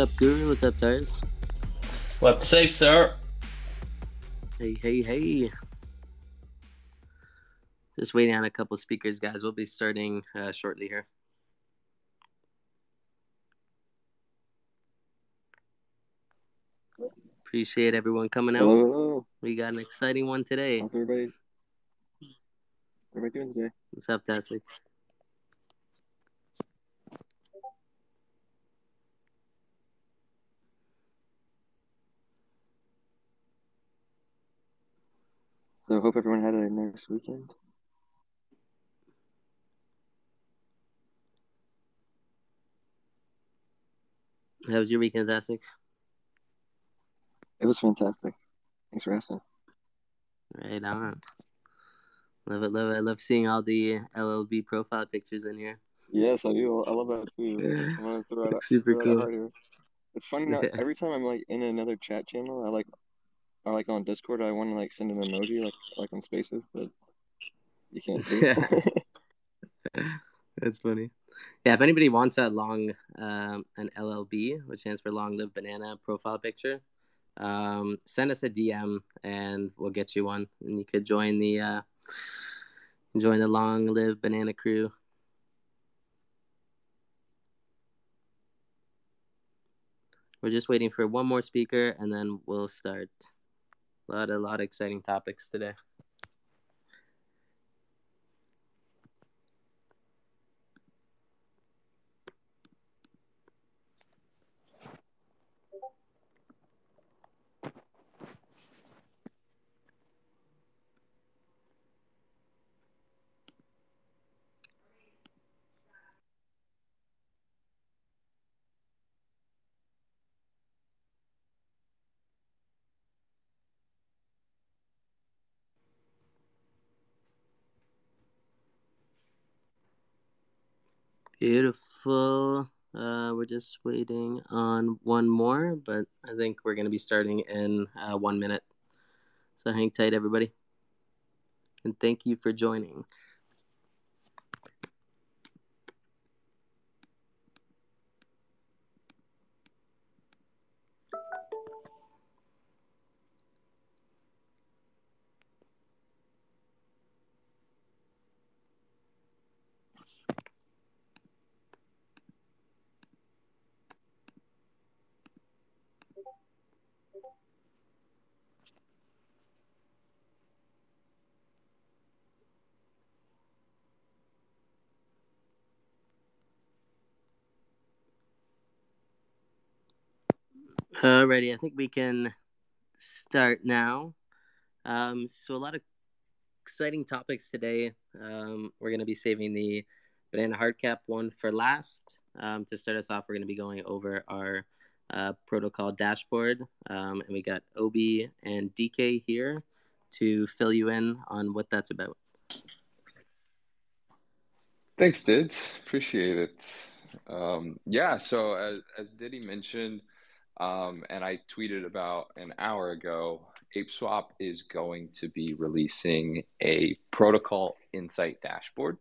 up, Guru? What's up, Tars? What's safe, sir? Hey, hey, hey. Just waiting on a couple speakers, guys. We'll be starting uh, shortly here. Appreciate everyone coming out. Hello, hello. We got an exciting one today. How's everybody? Everybody doing today? What's up, Tassie? So hope everyone had a nice weekend. How was your weekend, Tassie? It was fantastic. Thanks for asking. Right on. Love it, love it. I love seeing all the LLB profile pictures in here. Yes, I do. I love that too. I'm gonna throw it out. Super throw it out cool. It's funny now. Every time I'm like in another chat channel, I like, or like on Discord, I want to like send an emoji like like on Spaces, but you can't do it. That's funny. Yeah, if anybody wants a long, um, an LLB, which stands for Long Live Banana profile picture, um, send us a DM and we'll get you one, and you could join the uh, join the Long Live Banana crew. We're just waiting for one more speaker, and then we'll start. Lot, a lot of exciting topics today. Beautiful. Uh, we're just waiting on one more, but I think we're going to be starting in uh, one minute. So hang tight, everybody. And thank you for joining. Alrighty, I think we can start now. Um, so a lot of exciting topics today. Um, we're going to be saving the banana hard cap one for last. Um, to start us off, we're going to be going over our uh, protocol dashboard, um, and we got Obi and DK here to fill you in on what that's about. Thanks, Dids. Appreciate it. Um, yeah, so as, as Diddy mentioned, um, and I tweeted about an hour ago, ApeSwap is going to be releasing a protocol insight dashboard,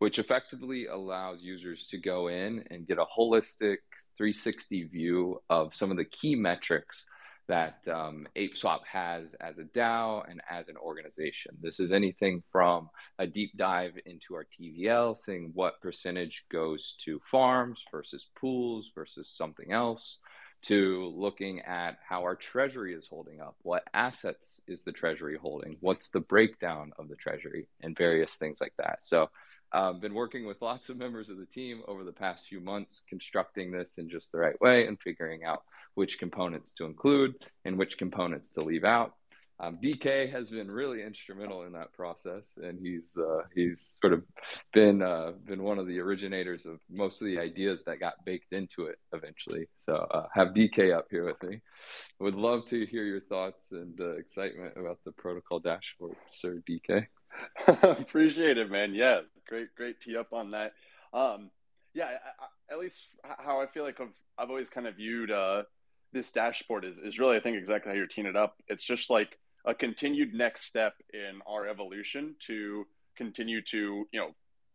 which effectively allows users to go in and get a holistic 360 view of some of the key metrics that um, ApeSwap has as a DAO and as an organization. This is anything from a deep dive into our TVL, seeing what percentage goes to farms versus pools versus something else, to looking at how our treasury is holding up, what assets is the treasury holding, what's the breakdown of the treasury, and various things like that. So I've um, been working with lots of members of the team over the past few months, constructing this in just the right way and figuring out which components to include and which components to leave out. Um, DK has been really instrumental in that process, and he's uh, he's sort of been uh, been one of the originators of most of the ideas that got baked into it eventually. So uh, have DK up here with me. Would love to hear your thoughts and uh, excitement about the protocol dashboard, Sir DK. Appreciate it, man. Yeah, great, great tee up on that. Um, yeah, I, I, at least how I feel like I've I've always kind of viewed uh, this dashboard is is really I think exactly how you're teeing it up. It's just like a continued next step in our evolution to continue to you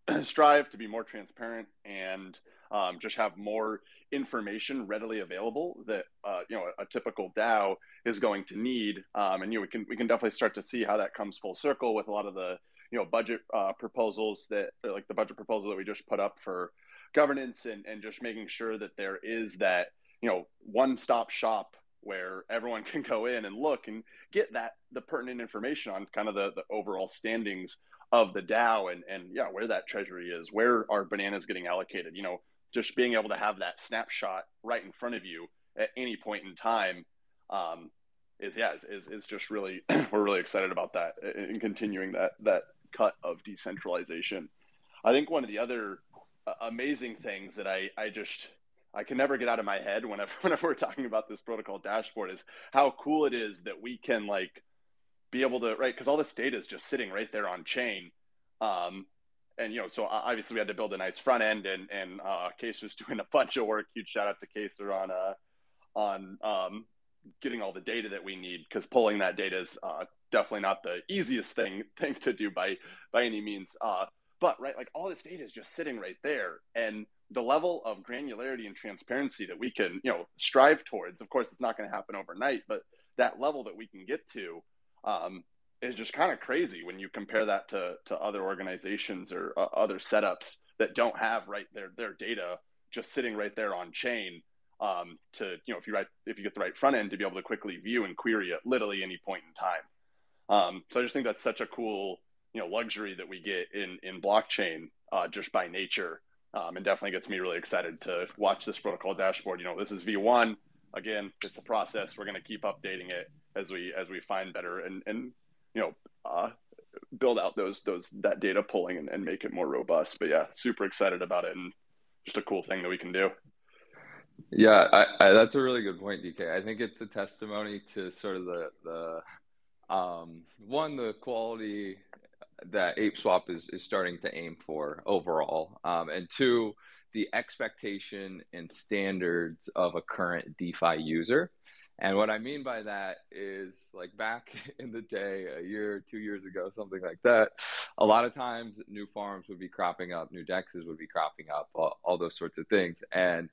know strive to be more transparent and um, just have more information readily available that uh, you know a, a, typical DAO is going to need. Um, and you know we can we can definitely start to see how that comes full circle with a lot of the you know budget uh, proposals that like the budget proposal that we just put up for governance and and just making sure that there is that you know one stop shop where everyone can go in and look and get that the pertinent information on kind of the, the overall standings of the DAO and and yeah where that treasury is, where are bananas getting allocated. You know, just being able to have that snapshot right in front of you at any point in time um, is yeah is, is just really we're really excited about that and continuing that that cut of decentralization. I think one of the other uh, amazing things that I I just I can never get out of my head whenever whenever we're talking about this protocol dashboard is how cool it is that we can like be able to right because all this data is just sitting right there on chain. Um, and you know, so obviously we had to build a nice front end, and and uh, Kaser's doing a bunch of work. Huge shout out to Kaser on uh on um, getting all the data that we need because pulling that data is uh, definitely not the easiest thing thing to do by by any means. Uh, but right, like all this data is just sitting right there, and the level of granularity and transparency that we can you know strive towards. Of course, it's not going to happen overnight, but that level that we can get to um, is just kind of crazy when you compare that to to other organizations or uh, other setups that don't have right their their data just sitting right there on chain um, to you know if you write if you get the right front end to be able to quickly view and query at literally any point in time. Um, so I just think that's such a cool you know luxury that we get in in blockchain uh, just by nature, um, and definitely gets me really excited to watch this protocol dashboard. You know, this is V1. Again, it's a process. We're going to keep updating it as we as we find better and and you know uh, build out those those that data pulling and, and make it more robust. But yeah, super excited about it and just a cool thing that we can do. Yeah, I, I, that's a really good point, DK. I think it's a testimony to sort of the the um, one the quality that ApeSwap is is starting to aim for overall, um, and two the expectation and standards of a current DeFi user. And what I mean by that is like back in the day, a year, two years ago, something like that, a lot of times new farms would be cropping up, new dexes would be cropping up, all, all those sorts of things. And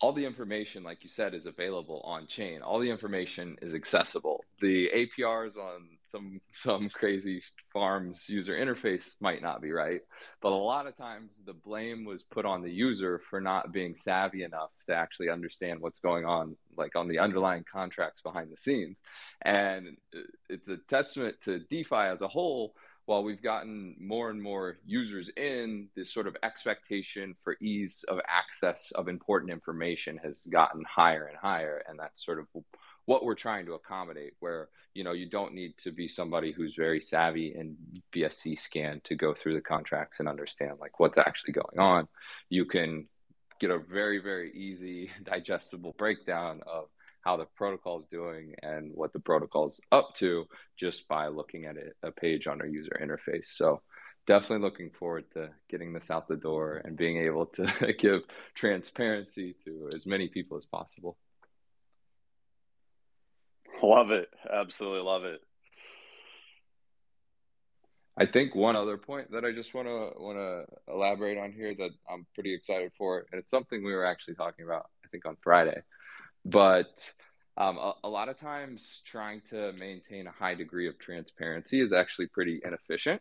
all the information, like you said, is available on chain. All the information is accessible. The APRs on some some crazy farms user interface might not be right, but a lot of times the blame was put on the user for not being savvy enough to actually understand what's going on, like on the underlying contracts behind the scenes. And it's a testament to DeFi as a whole while we've gotten more and more users in, this sort of expectation for ease of access of important information has gotten higher and higher. And that's sort of what we're trying to accommodate, where you know you don't need to be somebody who's very savvy in BscScan to go through the contracts and understand like what's actually going on. You can get a very, very easy, digestible breakdown of how the protocol is doing and what the protocol is up to just by looking at it, a page on our user interface. So definitely looking forward to getting this out the door and being able to give transparency to as many people as possible. Love it. Absolutely love it. I think one other point that I just want to want to elaborate on here that I'm pretty excited for, and it's something we were actually talking about, I think, on Friday, but um, a, a, lot of times trying to maintain a high degree of transparency is actually pretty inefficient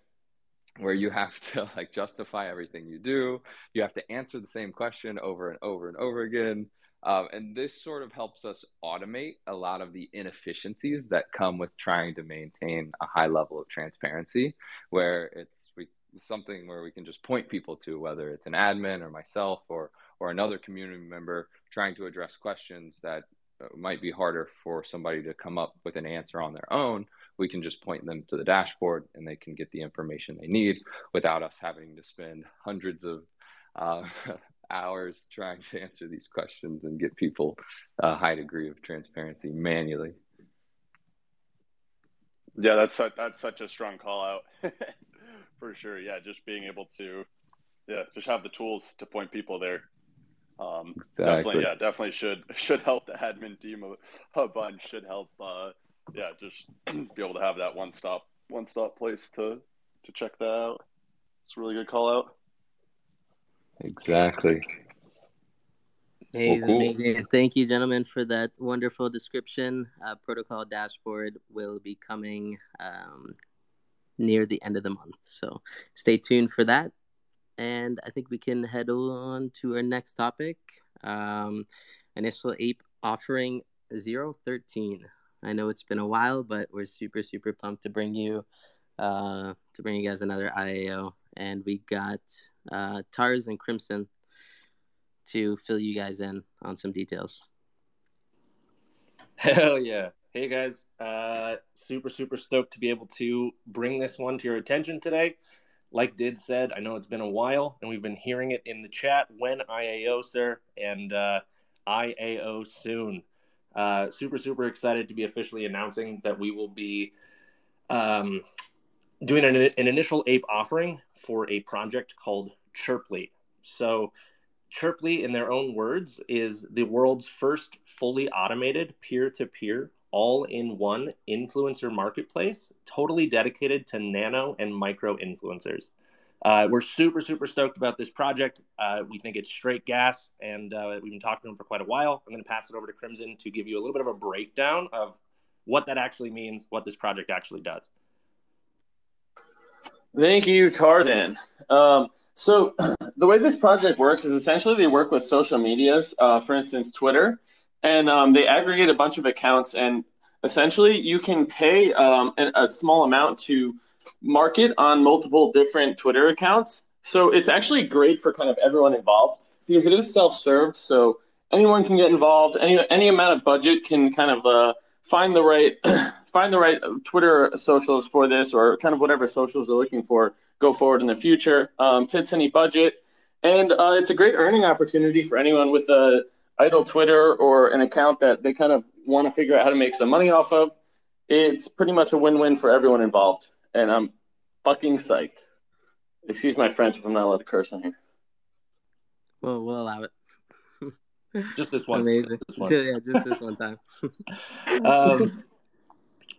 where you have to like justify everything you do you have to answer the same question over and over and over again um, and this sort of helps us automate a lot of the inefficiencies that come with trying to maintain a high level of transparency where it's we, something where we can just point people to whether it's an admin or myself or or another community member trying to address questions that uh, might be harder for somebody to come up with an answer on their own. We can just point them to the dashboard and they can get the information they need without us having to spend hundreds of uh, hours trying to answer these questions and get people a high degree of transparency manually yeah that's such, that's such a strong call out for sure yeah just being able to yeah just have the tools to point people there um, exactly. Definitely, yeah, definitely should should help the admin team a, a bunch. Should help, uh, yeah, just be able to have that one stop one stop place to to check that out. It's a really good call out. Exactly. Amazing, cool. amazing. Thank you, gentlemen, for that wonderful description. Uh, protocol dashboard will be coming um, near the end of the month. So stay tuned for that. And I think we can head on to our next topic um, Initial Ape offering 013. I know it's been a while, but we're super, super pumped to bring you. Uh, to bring you guys another IAO, and we got uh, Tars and Crimson to fill you guys in on some details. Hell yeah. Hey guys, uh, super, super stoked to be able to bring this one to your attention today. Like Did said, I know it's been a while and we've been hearing it in the chat. When IAO, sir, and uh, IAO soon. Uh, super, super excited to be officially announcing that we will be um, doing an, an initial ape offering for a project called Chirply. So, Chirply, in their own words, is the world's first fully automated peer to peer, all in one influencer marketplace, totally dedicated to nano and micro influencers. Uh, we're super, super stoked about this project. Uh, we think it's straight gas, and uh, we've been talking to them for quite a while. I'm going to pass it over to Crimson to give you a little bit of a breakdown of what that actually means, what this project actually does. Thank you, Tarzan. Um, so the way this project works is essentially they work with social medias, uh, for instance, Twitter, and um, they aggregate a bunch of accounts, and essentially you can pay um, a small amount to market on multiple different Twitter accounts. So it's actually great for kind of everyone involved because it is self-served. So anyone can get involved. Any any amount of budget can kind of uh, find the right find the right Twitter socials for this, or kind of whatever socials they're looking for, go forward in the future. Um, fits any budget, and uh, it's a great earning opportunity for anyone with a idle Twitter or an account that they kind of want to figure out how to make some money off of. It's pretty much a win-win for everyone involved, and I'm fucking psyched. Excuse my French if I'm not allowed to curse on here. Well, we'll allow it. Just this one. Amazing. This one. Yeah, just this one time. um,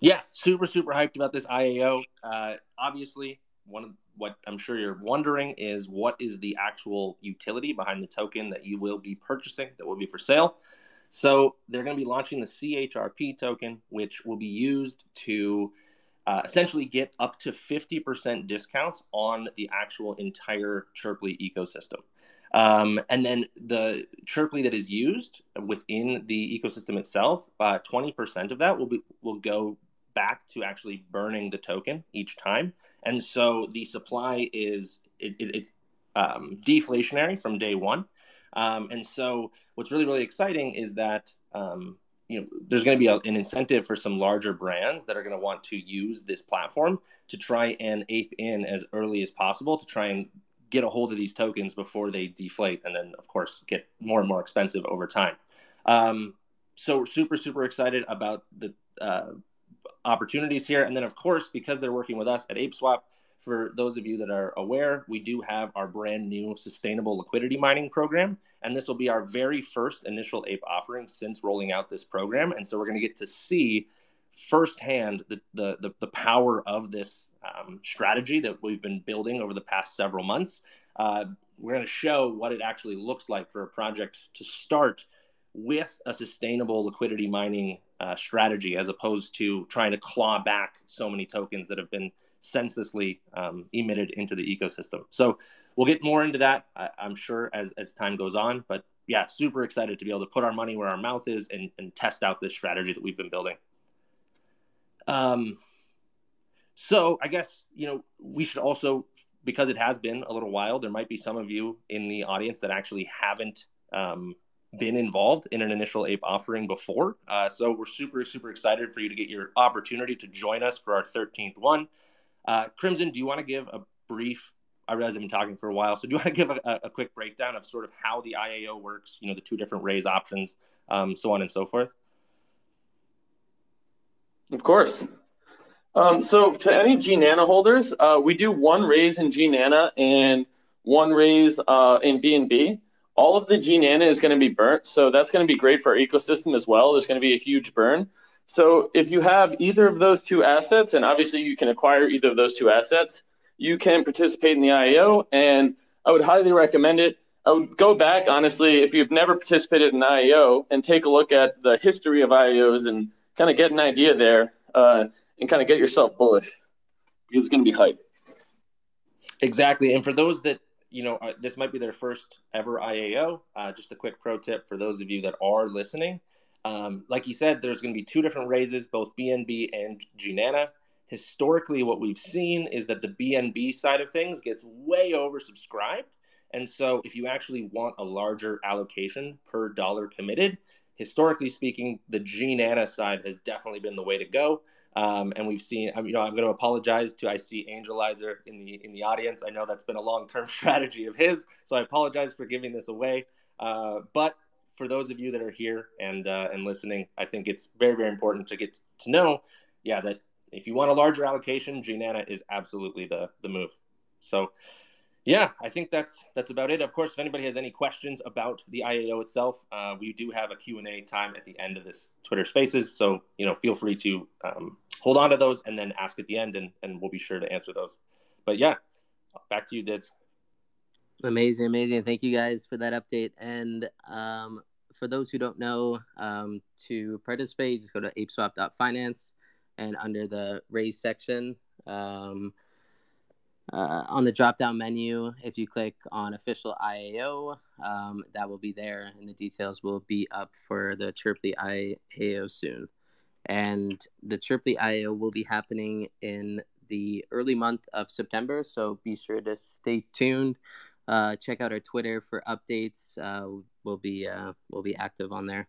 yeah, super super hyped about this IAO. Uh, obviously, one of what I'm sure you're wondering is what is the actual utility behind the token that you will be purchasing that will be for sale. So they're going to be launching the CHRP token, which will be used to uh, essentially get up to 50% discounts on the actual entire Chirply ecosystem. Um, and then the Chirply that is used within the ecosystem itself, uh, 20% of that will be will go back to actually burning the token each time. And so the supply is it, it, it's um, deflationary from day one. Um, and so what's really really exciting is that um, you know there's going to be a, an incentive for some larger brands that are going to want to use this platform to try and ape in as early as possible to try and get a hold of these tokens before they deflate and then of course get more and more expensive over time. Um, so we're super super excited about the uh, opportunities here. And then of course because they're working with us at apeswap for those of you that are aware we do have our brand new sustainable liquidity mining program. And this will be our very first initial ape offering since rolling out this program. And so we're going to get to see firsthand the, the, the, the power of this um, strategy that we've been building over the past several months. Uh, we're going to show what it actually looks like for a project to start with a sustainable liquidity mining uh, strategy as opposed to trying to claw back so many tokens that have been senselessly um, emitted into the ecosystem. So we'll get more into that, I, am sure, as, as time goes on. But yeah, super excited to be able to put our money where our mouth is and, and test out this strategy that we've been building. Um, so I guess you know we should also because it has been a little while. There might be some of you in the audience that actually haven't um, been involved in an initial ape offering before. Uh, so we're super super excited for you to get your opportunity to join us for our 13th one. Uh, Crimson, do you want to give a brief? I realize I've been talking for a while, so do you want to give a, a quick breakdown of sort of how the IAO works? You know, the two different raise options, um, so on and so forth. Of course. Um, so to any GNANA holders, uh, we do one raise in GNANA and one raise uh, in BNB. All of the GNANA is going to be burnt, so that's going to be great for our ecosystem as well. There's going to be a huge burn. So if you have either of those two assets, and obviously you can acquire either of those two assets, you can participate in the IAO, and I would highly recommend it. I would go back honestly if you've never participated in IAO and take a look at the history of IAOs and kind of get an idea there uh, and kind of get yourself bullish because it's going to be hype. Exactly, and for those that you know, uh, this might be their first ever IAO. Uh, just a quick pro tip for those of you that are listening. Um, like you said, there's going to be two different raises, both BNB and GNANA. Historically, what we've seen is that the BNB side of things gets way oversubscribed. And so, if you actually want a larger allocation per dollar committed, historically speaking, the GNANA side has definitely been the way to go. Um, and we've seen, you know, I'm going to apologize to I see Angelizer in the in the audience. I know that's been a long term strategy of his, so I apologize for giving this away. Uh, but for those of you that are here and uh, and listening, I think it's very very important to get to know, yeah, that if you want a larger allocation, GNANA is absolutely the the move. So yeah, I think that's that's about it. Of course, if anybody has any questions about the IAO itself, uh, we do have a Q&A time at the end of this Twitter Spaces. So, you know, feel free to um, hold on to those and then ask at the end, and, and we'll be sure to answer those. But yeah, back to you, Dids. Amazing, amazing. Thank you guys for that update. And um, for those who don't know, um, to participate, just go to apeswap.finance and under the raise section, um, – uh, on the drop down menu, if you click on official IAO, um, that will be there, and the details will be up for the Chirply IAO soon. And the Chirply IAO will be happening in the early month of September, so be sure to stay tuned. Uh, check out our Twitter for updates. Uh, we'll be uh, we'll be active on there.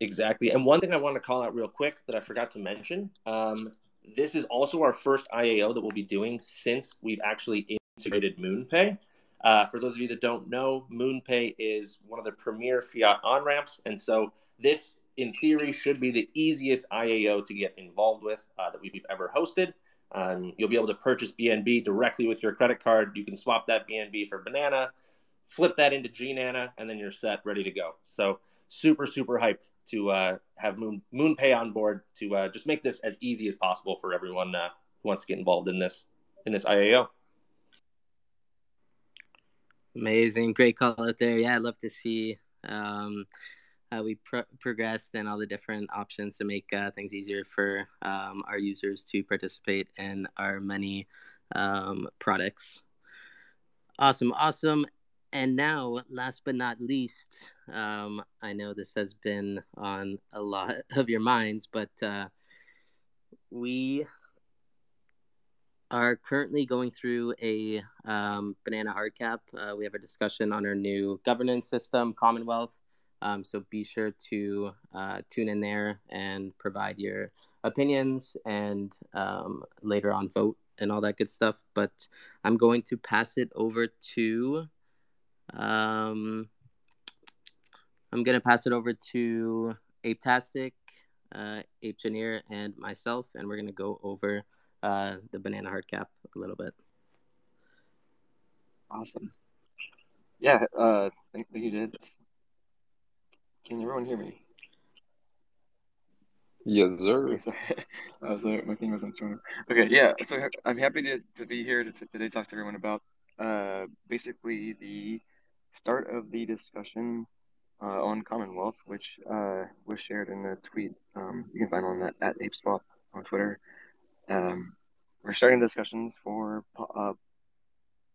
Exactly. And one thing I want to call out real quick that I forgot to mention um, this is also our first IAO that we'll be doing since we've actually integrated MoonPay. Uh, for those of you that don't know, MoonPay is one of the premier fiat on ramps. And so this, in theory, should be the easiest IAO to get involved with uh, that we've ever hosted. Um, you'll be able to purchase BNB directly with your credit card. You can swap that BNB for Banana, flip that into GNANA, and then you're set, ready to go. So super super hyped to uh, have Moon MoonPay on board to uh, just make this as easy as possible for everyone uh, who wants to get involved in this in this IAO. Amazing, great call out there. Yeah, I'd love to see um, how we pro- progressed and all the different options to make uh, things easier for um, our users to participate in our many um, products. Awesome, awesome. And now, last but not least, um, I know this has been on a lot of your minds, but uh, we are currently going through a um, banana hard cap. Uh, we have a discussion on our new governance system, Commonwealth. Um, so be sure to uh, tune in there and provide your opinions and um, later on vote and all that good stuff. But I'm going to pass it over to um, I'm gonna pass it over to Apetastic, uh, Ape Engineer, and myself, and we're gonna go over uh, the banana hard cap a little bit. Awesome. Yeah, uh, thank, thank you, did. Can everyone hear me? Yes, sir. Okay, sorry. uh, so my thing wasn't showing. Okay, yeah. So I'm happy to, to be here to, to today talk to everyone about uh, basically the start of the discussion uh, on Commonwealth, which uh, was shared in the tweet. Um, you can find on that at ApeSwap on Twitter. Um, we're starting discussions for uh,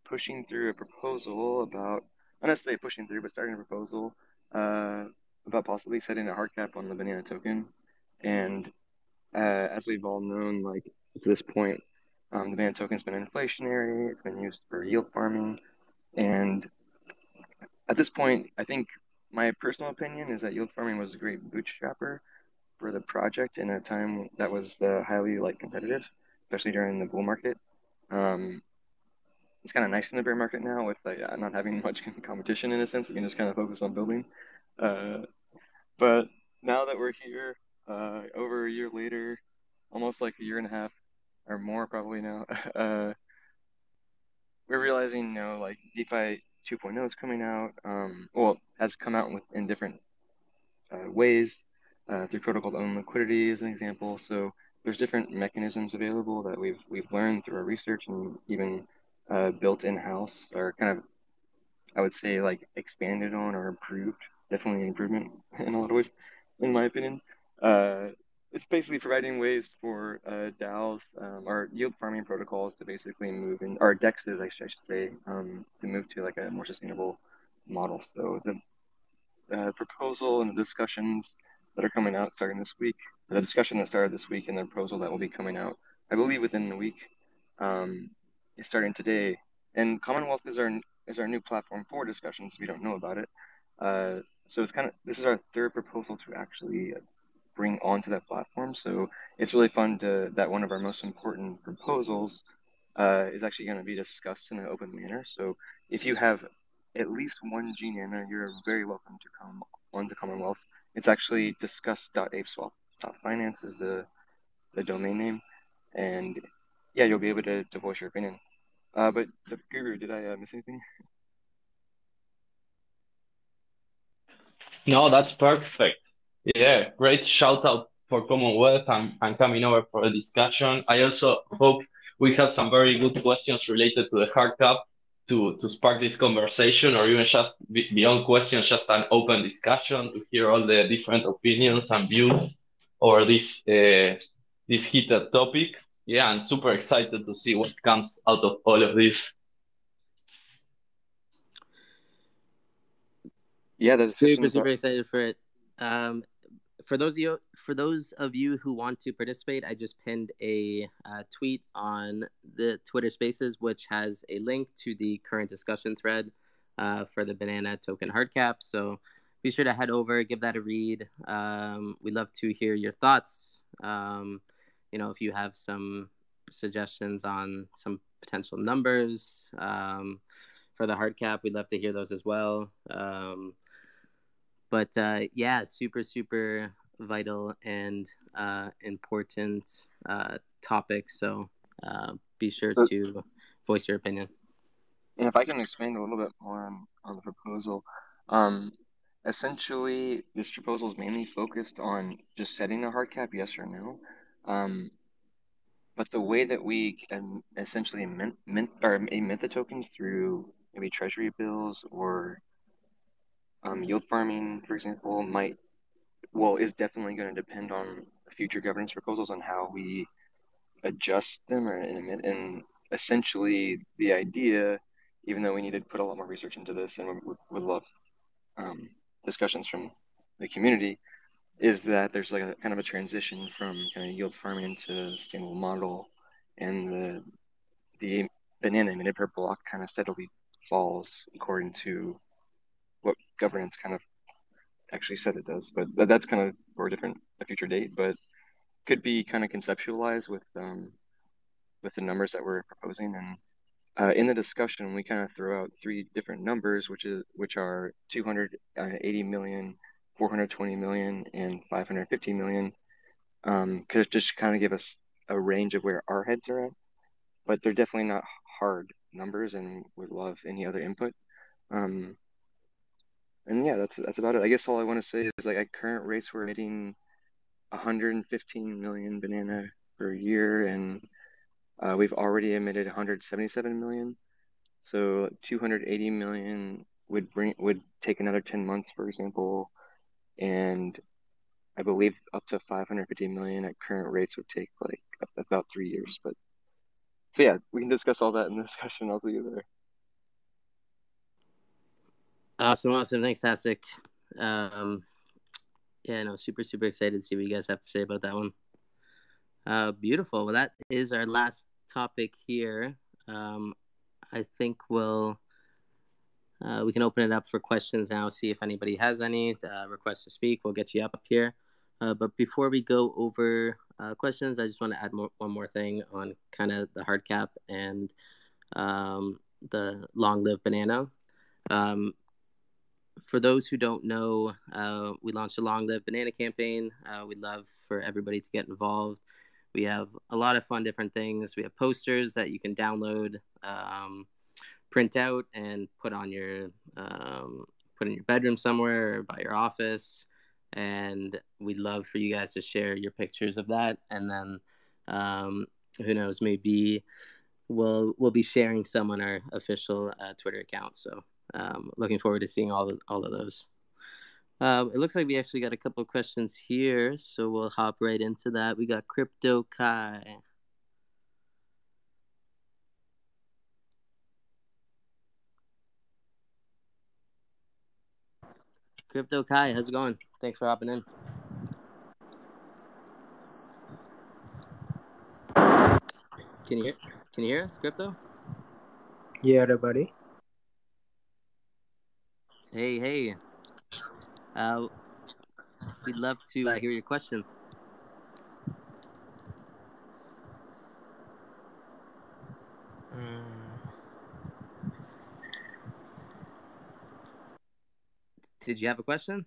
pushing through a proposal about, not necessarily pushing through, but starting a proposal uh, about possibly setting a hard cap on the banana token. And uh, as we've all known, like to this point, um, the banana token's been inflationary. It's been used for yield farming, and at this point, I think my personal opinion is that yield farming was a great bootstrapper for the project in a time that was uh, highly like competitive, especially during the bull market. Um, it's kind of nice in the bear market now with like, not having much competition in a sense. We can just kind of focus on building. Uh, but now that we're here, uh, over a year later, almost like a year and a half or more probably now, uh, we're realizing, you know, like DeFi 2.0 is coming out. Um, well, has come out with, in different uh, ways uh, through protocol own liquidity as an example. So there's different mechanisms available that we've we've learned through our research and even uh, built in house or kind of I would say like expanded on or improved. Definitely an improvement in a lot of ways, in my opinion. Uh, it's basically providing ways for uh, DAOs um, or yield farming protocols to basically move in, or DEXs, I should, I should say, um, to move to like a more sustainable model. So the uh, proposal and the discussions that are coming out starting this week, the discussion that started this week and the proposal that will be coming out, I believe within the week, um, is starting today. And Commonwealth is our is our new platform for discussions. If you don't know about it, uh, so it's kind of this is our third proposal to actually bring onto that platform. So it's really fun to that one of our most important proposals uh, is actually going to be discussed in an open manner. So if you have at least one GNANA, you're very welcome to come on the Commonwealth. It's actually discuss.apeswap.finance is the the domain name, and yeah, you'll be able to, to voice your opinion. Uh, but Guru, did I uh, miss anything? No, that's perfect. Yeah, great shout out for Commonwealth and, and coming over for a discussion. I also hope we have some very good questions related to the hard cap to, to spark this conversation or even just beyond questions, just an open discussion to hear all the different opinions and views over this uh, this heated topic. Yeah, I'm super excited to see what comes out of all of this. Yeah, that's super super excited for it. Um, for those of you for those of you who want to participate, I just pinned a uh, tweet on the Twitter Spaces, which has a link to the current discussion thread uh, for the banana token hard cap. So be sure to head over, give that a read. Um, we'd love to hear your thoughts. Um, you know, if you have some suggestions on some potential numbers um, for the hard cap, we'd love to hear those as well. Um, but uh, yeah, super, super vital and uh, important uh, topic. So uh, be sure to voice your opinion. And if I can expand a little bit more on, on the proposal, um, essentially this proposal is mainly focused on just setting a hard cap, yes or no. Um, but the way that we can essentially mint, mint or emit the tokens through maybe treasury bills or um, yield farming, for example, might well is definitely going to depend on future governance proposals on how we adjust them or and, and essentially the idea even though we need to put a lot more research into this and would, would love um, discussions from the community is that there's like a kind of a transition from kind of yield farming into sustainable model and the the banana emitted per block kind of steadily falls according to what governance kind of actually says it does. But that's kind of for a different a future date. But could be kind of conceptualized with um, with the numbers that we're proposing. And uh, in the discussion, we kind of throw out three different numbers, which is which are 280 million, 420 million, and 550 million. Um, could just kind of give us a range of where our heads are at, but they're definitely not hard numbers, and would love any other input. Um, and yeah, that's that's about it. I guess all I want to say is like at current rates, we're hitting 115 million banana per year, and uh, we've already emitted 177 million. So 280 million would bring would take another 10 months, for example, and I believe up to 550 million at current rates would take like about three years. But so yeah, we can discuss all that in the discussion. I'll see you there. Awesome, awesome. Thanks, Tastic. Um, yeah, no, super, super excited to see what you guys have to say about that one. Uh, beautiful. Well, that is our last topic here. Um, I think we'll uh, we can open it up for questions now. See if anybody has any uh, requests to speak. We'll get you up up here. Uh, but before we go over uh, questions, I just want to add more, one more thing on kind of the hard cap and um, the long live banana. Um, for those who don't know, uh, we launched a Long Live Banana campaign. Uh, we'd love for everybody to get involved. We have a lot of fun different things. We have posters that you can download, um, print out, and put on your um, put in your bedroom somewhere or by your office. And we'd love for you guys to share your pictures of that. And then, um, who knows, maybe we'll we'll be sharing some on our official uh, Twitter account. So um, looking forward to seeing all of all of those. Um, it looks like we actually got a couple of questions here, so we'll hop right into that. We got Crypto Kai. Crypto Kai, how's it going? Thanks for hopping in. Can you hear? Can you hear us, Crypto? Yeah, everybody. Hey, hey. Uh, we'd love to uh, hear your question. Mm, Did you have a question?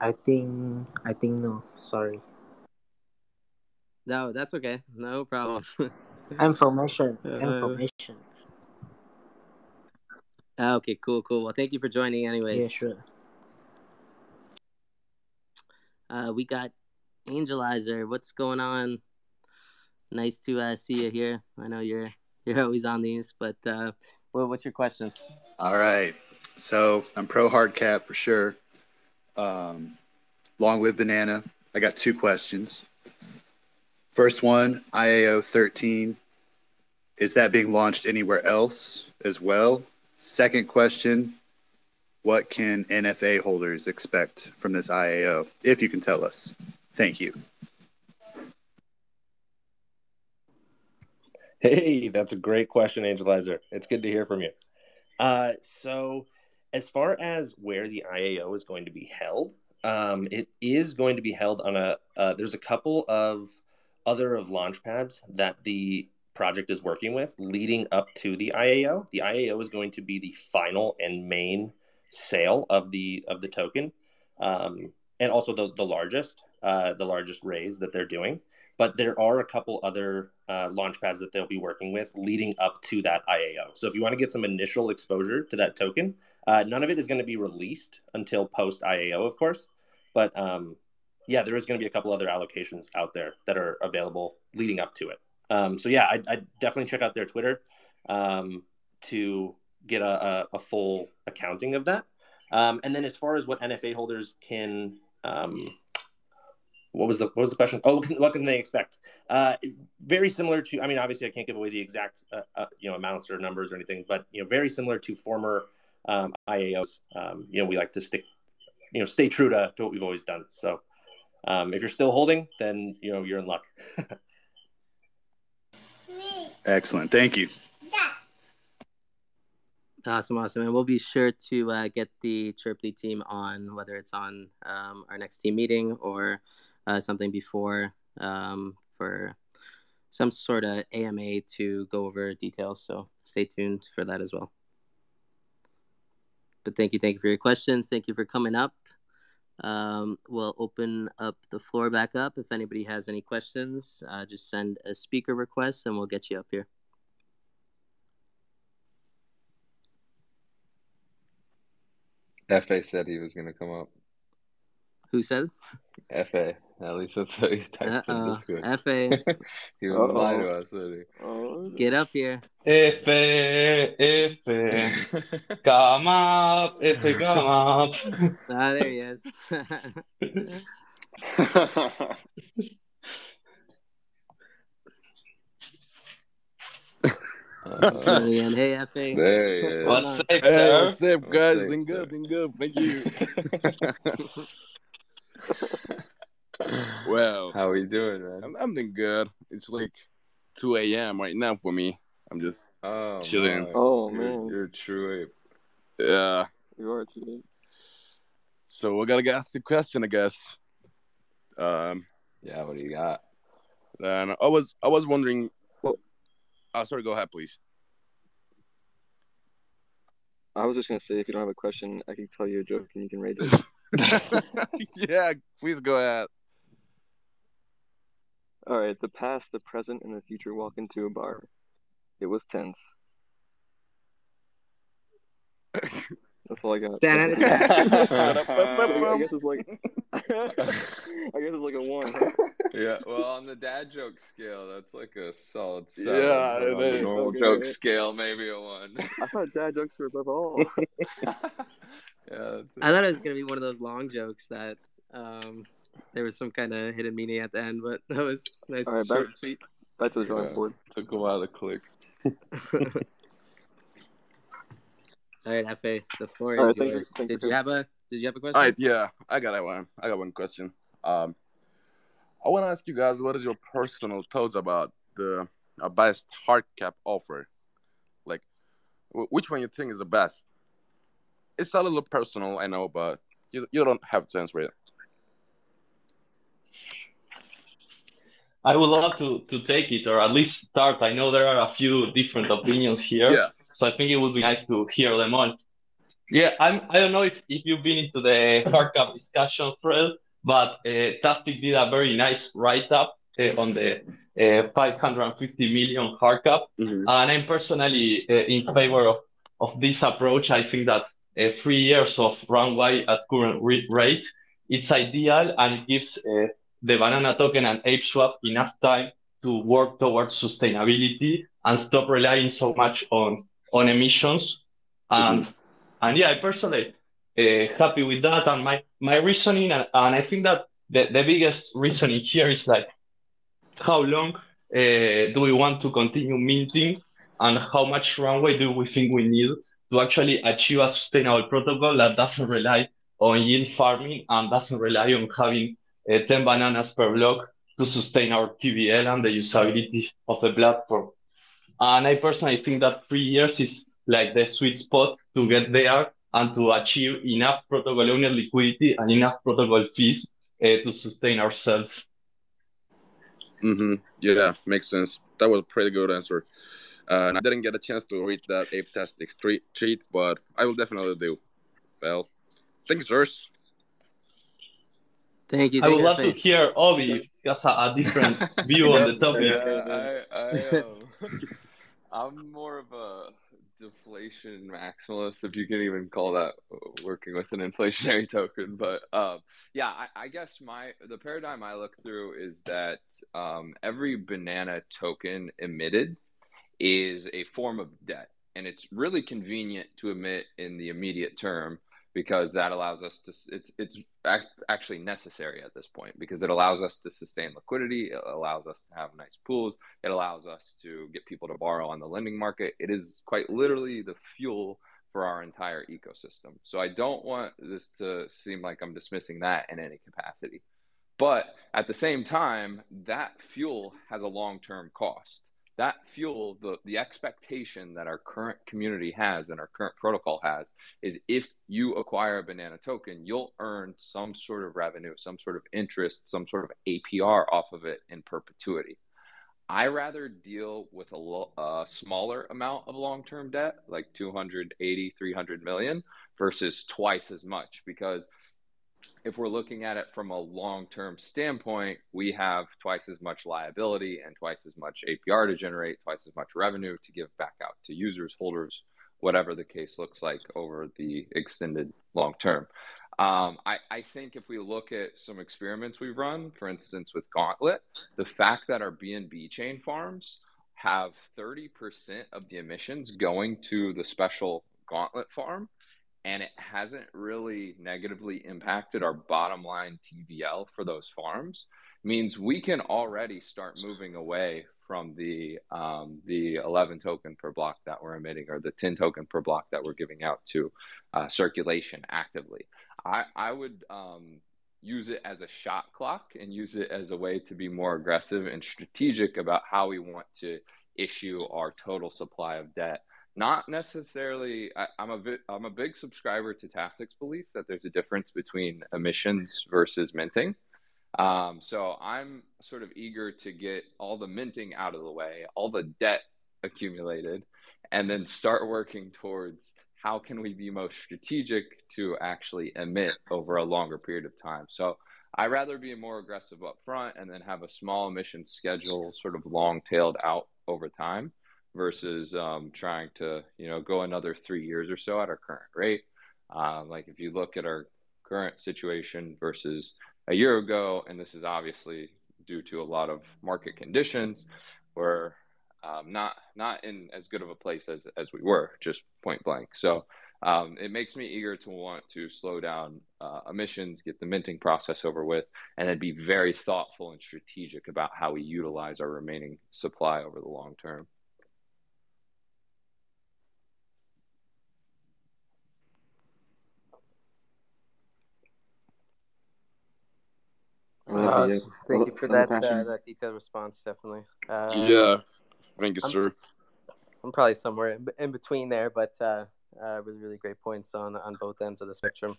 I think I think no. Sorry. No, that's okay. No problem. Information. Uh, Information. Ah, okay, cool, cool. Well, thank you for joining, anyways. Yeah, sure. Uh, we got Angelizer. What's going on? Nice to uh, see you here. I know you're you're always on these, but uh, well, what's your question? All right. So I'm pro hard cap for sure. Um, long live banana. I got two questions. First one, IAO 13. Is that being launched anywhere else as well? Second question, what can NFA holders expect from this IAO, if you can tell us? Thank you. Hey, that's a great question, Angelizer. It's good to hear from you. Uh, so, as far as where the IAO is going to be held, um, it is going to be held on a. Uh, there's a couple of other of launch pads that the project is working with leading up to the IAO. The IAO is going to be the final and main sale of the of the token, um, and also the the largest uh, the largest raise that they're doing. But there are a couple other uh, launch pads that they'll be working with leading up to that IAO. So if you want to get some initial exposure to that token, uh, none of it is going to be released until post IAO, of course. But um, yeah, there is going to be a couple other allocations out there that are available leading up to it. Um, so yeah, I, I definitely check out their Twitter um, to get a, a, full accounting of that. Um, and then as far as what NFA holders can, um, what was the what was the question? Oh, what can they expect? Uh, very similar to, I mean, obviously I can't give away the exact uh, uh, you know amounts or numbers or anything, but you know, very similar to former um, IAOs. Um, you know, we like to stick, you know, stay true to, to what we've always done. So if you're still holding, then you know you're in luck. Excellent. Thank you. Awesome, awesome. And we'll be sure to uh, get the Chirply team on, whether it's on um, our next team meeting or uh, something before um, for some sort of AMA to go over details. So stay tuned for that as well. But thank you, thank you for your questions. Thank you for coming up. Um, we'll open up the floor back up. If anybody has any questions, uh, just send a speaker request and we'll get you up here. FA said he was going to come up. Who said? FA. At least that's what he typed in Uh-oh. Discord. FA, he was lying to Uh-oh. us, wasn't Oh, get up here. F, F, he? come up, F, come up. Ah, there he is. Uh. Hey, FA. there he What's is. What's up, Hey, sir? what's up, guys? up, Doing sir? good, doing good. Thank you. well, How are you doing, man? I'm, I'm doing good. It's like 2 a.m. right now for me. I'm just, Oh, Chilling. my. Oh, You're, man. you're a true ape. yeah. you are too. So we gotta ask the question, I guess. Um, Yeah, what do you got? and I was, I was wondering. Well- oh, sorry. Go ahead, please. I was just gonna say, if you don't have a question, I can tell you a joke and you can rate it. yeah, please go ahead. All right, the past, the present, and the future walk into a bar. It was tense. That's all I got. I guess it's like, I guess it's like a one. Huh? Yeah, well, on the dad joke scale, that's like a solid seven. Yeah, it on the is. normal Okay, joke scale, maybe a one. I thought dad jokes were above all. Yeah, I thought it was gonna be one of those long jokes that um, there was some kind of hidden meaning at the end, but that was nice, All right, short back- and sweet. Back to the drawing Yeah. board. took a while to click. All right, Fa, the floor All is right, yours. you Did for- you have a Did you have a question? All right, yeah, I got one. I got one question. Um, I want to ask you guys, what is your personal thoughts about the uh, best hard cap offer? Like, wh- which one you think is the best? It's a little personal, I know, but you you don't have to answer it. I would love to to take it or at least start. I know there are a few different opinions here, Yeah. so I think it would be nice to hear them all. Yeah, I'm. I don't know if, if you've been into the hard cap discussion thread, but uh, Tastic did a very nice write up uh, on the uh, 550 million hard cap, Mhm. and I'm personally uh, in favor of of this approach. I think that uh, three years of runway at current re- rate it's ideal and it gives uh, the banana token and ApeSwap enough time to work towards sustainability and stop relying so much on on emissions. And and yeah, I personally uh, happy with that. And my my reasoning and, and I think that the, the biggest reasoning here is like how long uh, do we want to continue minting and how much runway do we think we need to actually achieve a sustainable protocol that doesn't rely on yield farming and doesn't rely on having uh, 10 bananas per block to sustain our TVL and the usability of the platform. And I personally think that three years is like the sweet spot to get there and to achieve enough protocol owner liquidity and enough protocol fees uh, to sustain ourselves. hmm Yeah, makes sense. That was a pretty good answer. Uh, and I didn't get a chance to read that Ape Tastic street treat, but I will definitely do. Well, thanks, sirs. Thank you. I would you, love to hear Obi has a, a different view on the topic. Yeah, I, I, um, I'm more of a deflation maximalist, if you can even call that working with an inflationary token. But um, yeah, I, I guess my the paradigm I look through is that um, every banana token emitted is a form of debt, and it's really convenient to emit in the immediate term because that allows us to it's it's ac- actually necessary at this point because it allows us to sustain liquidity. It allows us to have nice pools. It allows us to get people to borrow on the lending market. It is quite literally the fuel for our entire ecosystem. So i don't want this to seem like i'm dismissing that in any capacity. But at the same time that fuel has a long-term cost that fuel the, the expectation that our current community has and our current protocol has is if you acquire a banana token, you'll earn some sort of revenue, some sort of interest, some sort of APR off of it in perpetuity. I rather deal with a, lo- a smaller amount of long-term debt, like 280, 300 million, versus twice as much because if we're looking at it from a long-term standpoint, we have twice as much liability and twice as much APR to generate, twice as much revenue to give back out to users, holders, whatever the case looks like over the extended long term. Um, I, I think if we look at some experiments we've run, for instance, with Gauntlet, the fact that our BNB chain farms have 30% of the emissions going to the special Gauntlet farm, and it hasn't really negatively impacted our bottom line TVL for those farms, means we can already start moving away from the um, the 11 token per block that we're emitting or the 10 token per block that we're giving out to uh, circulation actively. I, I would um, use it as a shot clock and use it as a way to be more aggressive and strategic about how we want to issue our total supply of debt. Not necessarily. I, I'm a bit, I'm a big subscriber to Tastic's belief that there's a difference between emissions versus minting. Um, so I'm sort of eager to get all the minting out of the way, all the debt accumulated, and then start working towards how can we be most strategic to actually emit over a longer period of time. So I rather be more aggressive up front and then have a small emission schedule sort of long tailed out over time versus um, trying to you know go another three years or so at our current rate. Um, like if you look at our current situation versus a year ago, and this is obviously due to a lot of market conditions. We're um, not not in as good of a place as as we were, just point blank. So um, it makes me eager to want to slow down uh, emissions, get the minting process over with, and then be very thoughtful and strategic about how we utilize our remaining supply over the long term. Uh, thank you for that uh, that detailed response. Definitely. Uh, yeah, thank you, I'm, sir. I'm probably somewhere in, in between there, but uh, uh, really, really great points on on both ends of the spectrum.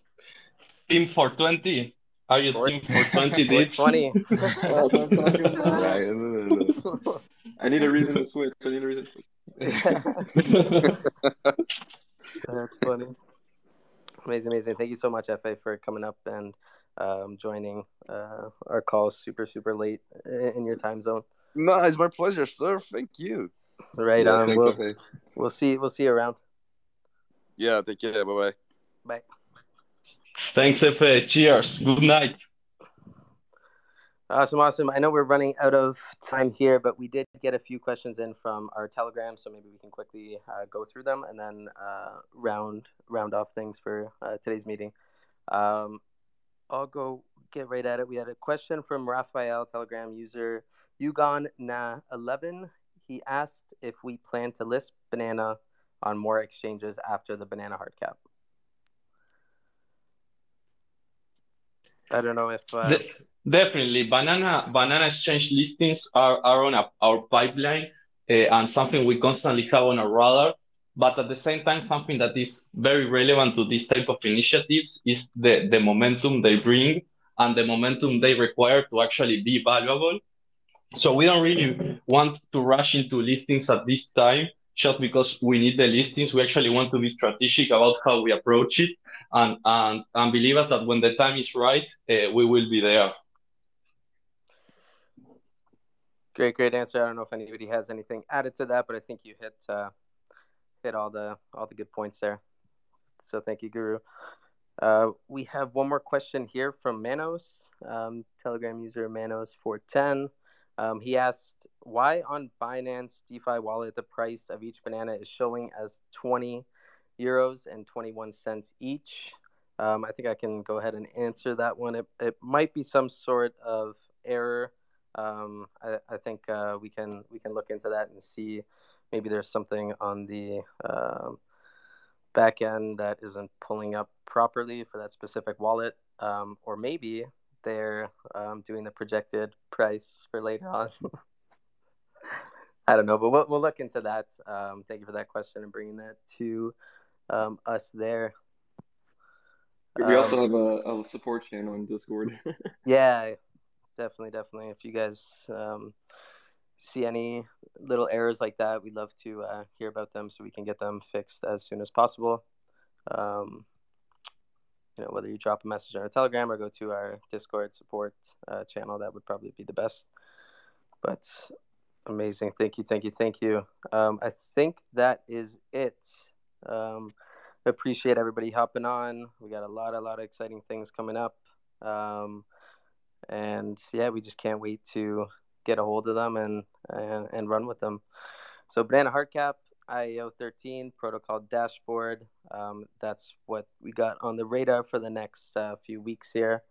Team 420. Are you Four- team 420? dudes? 420. Right. I need a reason to switch. I need a reason to switch. That's funny. Amazing, amazing. Thank you so much, FA, for coming up and um, joining uh, our call super, super late in your time zone. No, it's my pleasure, sir. Thank you. Right Yeah, on. thanks, We'll, FA. we'll see. We'll see you around. Yeah, take care. Bye bye. Bye. Thanks, Efe. Cheers. Good night. Awesome, awesome. I know we're running out of time here, but we did get a few questions in from our Telegram, so maybe we can quickly uh, go through them and then uh, round round off things for uh, today's meeting. Um, I'll go get right at it. We had a question from Raphael, Telegram user Yugon Na eleven. He asked if we plan to list banana on more exchanges after the banana hard cap. I don't know if uh, De- definitely, banana banana exchange listings are, are on a, our pipeline uh, and something we constantly have on our radar. But at the same time, something that is very relevant to this type of initiatives is the, the momentum they bring and the momentum they require to actually be valuable. So we don't really want to rush into listings at this time just because we need the listings. We actually want to be strategic about how we approach it and and, and believe us that when the time is right, uh, we will be there. Great, great answer. I don't know if anybody has anything added to that, but I think you hit uh, hit all the all the good points there. So thank you, Guru. Uh, we have one more question here from Manos, um, Telegram user Manos four ten. Um, he asked why on Binance DeFi wallet the price of each banana is showing as twenty euros and twenty one cents each. Um, I think I can go ahead and answer that one. It, it might be some sort of error um, I, I think uh, we can we can look into that and see maybe there's something on the um, back end that isn't pulling up properly for that specific wallet, um, or maybe they're um, doing the projected price for later on. I don't know, but we'll, we'll look into that. Um, thank you for that question and bringing that to um, us there. We also Um, have a, a support channel in Discord. Yeah, definitely, definitely. If you guys um, see any little errors like that, we'd love to uh, hear about them so we can get them fixed as soon as possible. Um, you know, whether you drop a message on our Telegram or go to our Discord support uh, channel, that would probably be the best. But amazing, thank you, thank you, thank you. Um, I think that is it. Um, appreciate everybody hopping on. We got a lot, a lot of exciting things coming up. Um, and yeah, we just can't wait to get a hold of them and and, and run with them. So Banana Hardcap, IAO 13 protocol dashboard. Um, that's what we got on the radar for the next uh, few weeks here.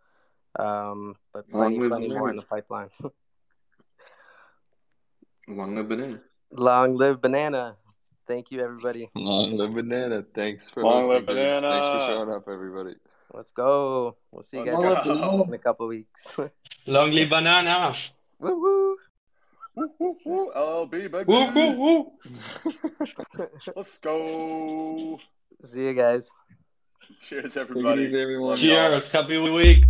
Um, but plenty, Long live plenty more in the pipeline. Long live banana. Long live banana! Thank you, everybody. Long live banana. Thanks for Long listening, live dudes. Thanks for showing up, everybody. Let's go. We'll see you Let's guys go. in a couple weeks. Long live banana. Woo woo. Woo, woo, woo. LLB, baby. Woo, woo, woo. Let's go. see you guys. Cheers, Take it everybody. easy, everyone. Love y'all. Cheers. Happy week.